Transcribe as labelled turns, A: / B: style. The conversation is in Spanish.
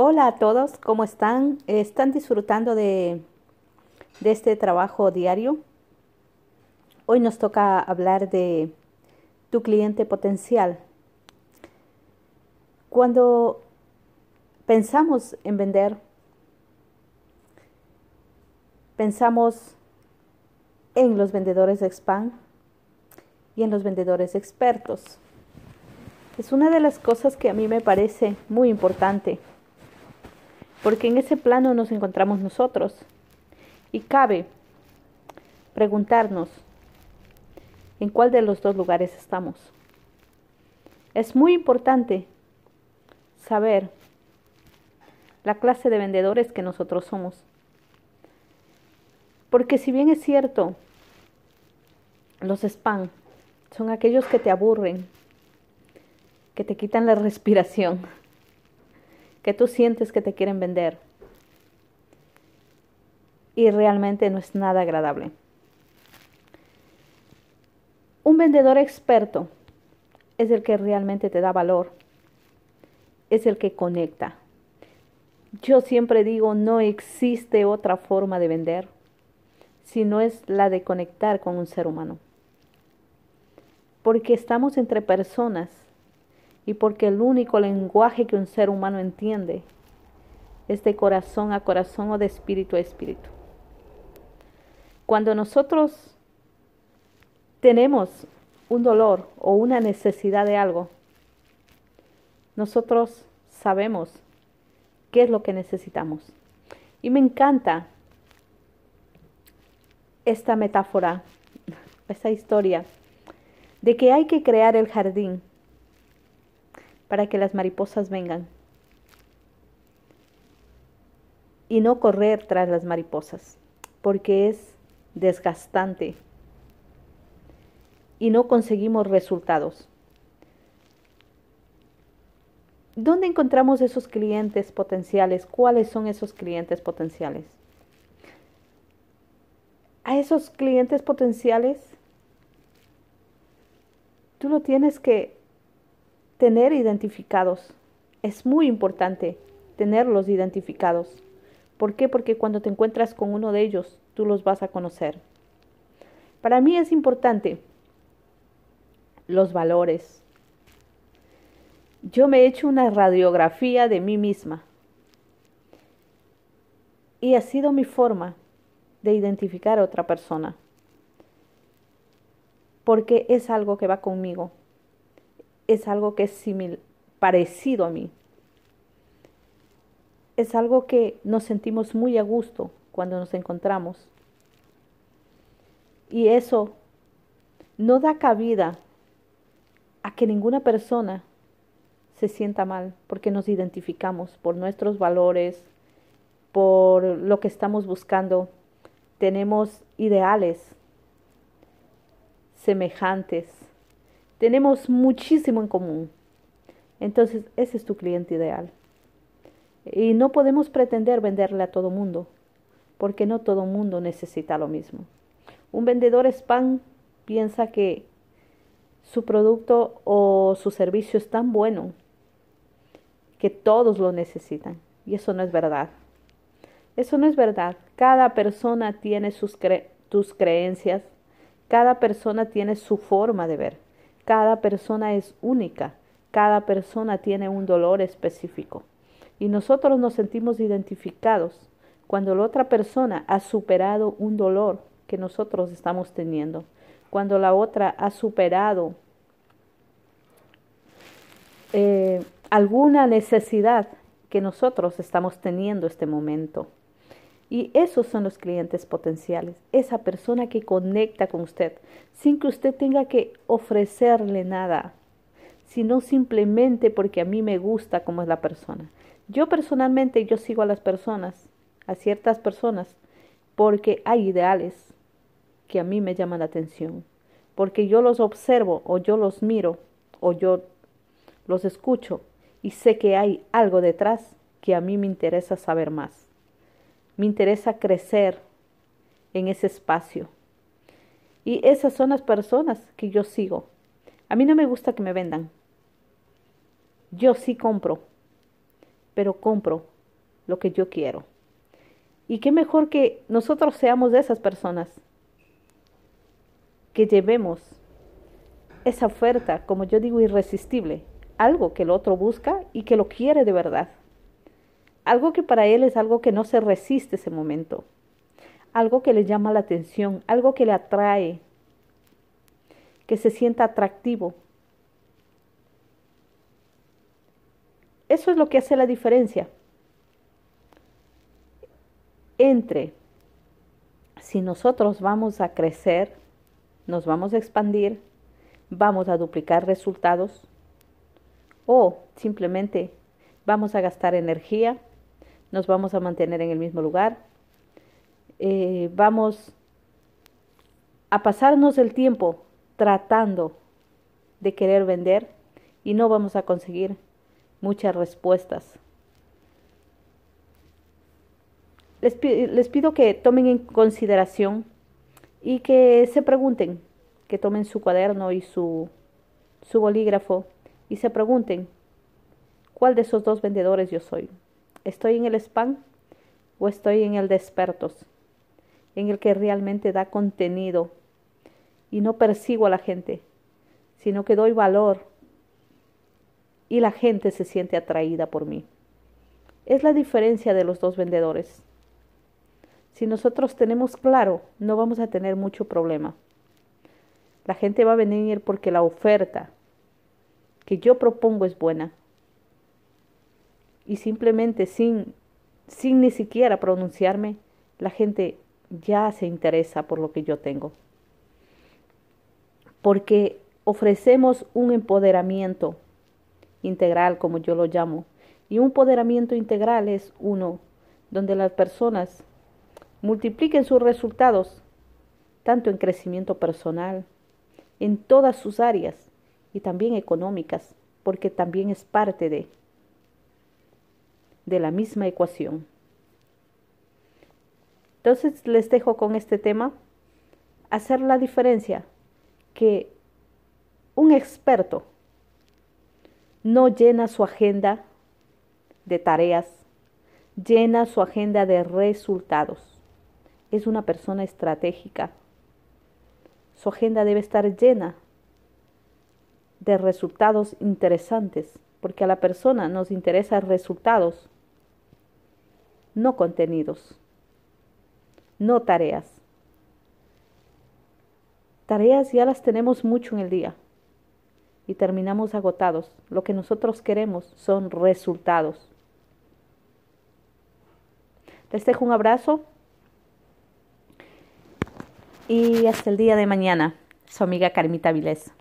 A: Hola a todos, ¿cómo están? ¿Están disfrutando de, este trabajo diario? Hoy nos toca hablar de tu cliente potencial. Cuando pensamos en vender, pensamos en los vendedores de spam y en los vendedores expertos. Es una de las cosas que a mí me parece muy importante porque en ese plano nos encontramos nosotros. Y cabe preguntarnos en cuál de los dos lugares estamos. Es muy importante saber la clase de vendedores que nosotros somos. Porque si bien es cierto, los spam son aquellos que te aburren, que te quitan la respiración, que tú sientes que te quieren vender. Y realmente no es nada agradable. Un vendedor experto es el que realmente te da valor, es el que conecta. Yo siempre digo, no existe otra forma de vender si no es la de conectar con un ser humano. Porque estamos entre personas y porque el único lenguaje que un ser humano entiende es de corazón a corazón o de espíritu a espíritu. Cuando nosotros tenemos un dolor o una necesidad de algo, nosotros sabemos qué es lo que necesitamos. Y me encanta esta metáfora, esta historia, de que hay que crear el jardín para que las mariposas vengan. Y no correr tras las mariposas, porque es desgastante y no conseguimos resultados. ¿Dónde encontramos esos clientes potenciales? ¿Cuáles son esos clientes potenciales? A esos clientes potenciales, tú lo tienes que tener identificados. Es muy importante tenerlos identificados. ¿Por qué? Porque cuando te encuentras con uno de ellos, tú los vas a conocer. Para mí es importante los valores. Yo me he hecho una radiografía de mí misma y ha sido mi forma de identificar a otra persona, porque es algo que va conmigo es algo que es simil, parecido a mí. Es algo que nos sentimos muy a gusto cuando nos encontramos. Y eso no da cabida a que ninguna persona se sienta mal porque nos identificamos por nuestros valores, por lo que estamos buscando. Tenemos ideales semejantes tenemos muchísimo en común. Entonces, ese es tu cliente ideal. Y no podemos pretender venderle a todo mundo, porque no todo mundo necesita lo mismo. Un vendedor spam piensa que su producto o su servicio es tan bueno que todos lo necesitan. Y eso no es verdad. Eso no es verdad. Cada persona tiene sus tus creencias, cada persona tiene su forma de ver. Cada persona es única, cada persona tiene un dolor específico. Y nosotros nos sentimos identificados cuando la otra persona ha superado un dolor que nosotros estamos teniendo, cuando la otra ha superado eh, alguna necesidad que nosotros estamos teniendo este momento. Y esos son los clientes potenciales, esa persona que conecta con usted sin que usted tenga que ofrecerle nada, sino simplemente porque a mí me gusta cómo es la persona. Yo personalmente yo sigo a las personas, a ciertas personas, porque hay ideales que a mí me llaman la atención, porque yo los observo o yo los miro o yo los escucho y sé que hay algo detrás que a mí me interesa saber más. Me interesa crecer en ese espacio. Y esas son las personas que yo sigo. A mí no me gusta que me vendan. Yo sí compro, pero compro lo que yo quiero. Y qué mejor que nosotros seamos de esas personas, que llevemos esa oferta, como yo digo, irresistible, algo que el otro busca y que lo quiere de verdad. Algo que para él es algo que no se resiste ese momento. Algo que le llama la atención, algo que le atrae, que se sienta atractivo. Eso es lo que hace la diferencia entre si nosotros vamos a crecer, nos vamos a expandir, vamos a duplicar resultados o simplemente vamos a gastar energía, nos vamos a mantener en el mismo lugar, eh, vamos a pasarnos el tiempo tratando de querer vender y no vamos a conseguir muchas respuestas. Les, les, pido que tomen en consideración y que se pregunten, que tomen su cuaderno y su, su bolígrafo y se pregunten, ¿cuál de esos dos vendedores yo soy? ¿Estoy en el spam o estoy en el de expertos? En el que realmente da contenido y no persigo a la gente, sino que doy valor y la gente se siente atraída por mí. Es la diferencia de los dos vendedores. Si nosotros tenemos claro, no vamos a tener mucho problema. La gente va a venir porque la oferta que yo propongo es buena. Y simplemente sin, sin ni siquiera pronunciarme, la gente ya se interesa por lo que yo tengo. Porque ofrecemos un empoderamiento integral, como yo lo llamo. Y un empoderamiento integral es uno donde las personas multipliquen sus resultados, tanto en crecimiento personal, en todas sus áreas, y también económicas, porque también es parte de, de la misma ecuación. Entonces les dejo con este tema hacer la diferencia que un experto no llena su agenda de tareas, llena su agenda de resultados. Es una persona estratégica. Su agenda debe estar llena de resultados interesantes, porque a la persona nos interesa resultados, no contenidos, no tareas. Tareas ya las tenemos mucho en el día y terminamos agotados. Lo que nosotros queremos son resultados. Les dejo un abrazo y hasta el día de mañana. Su amiga Carmita Vilés.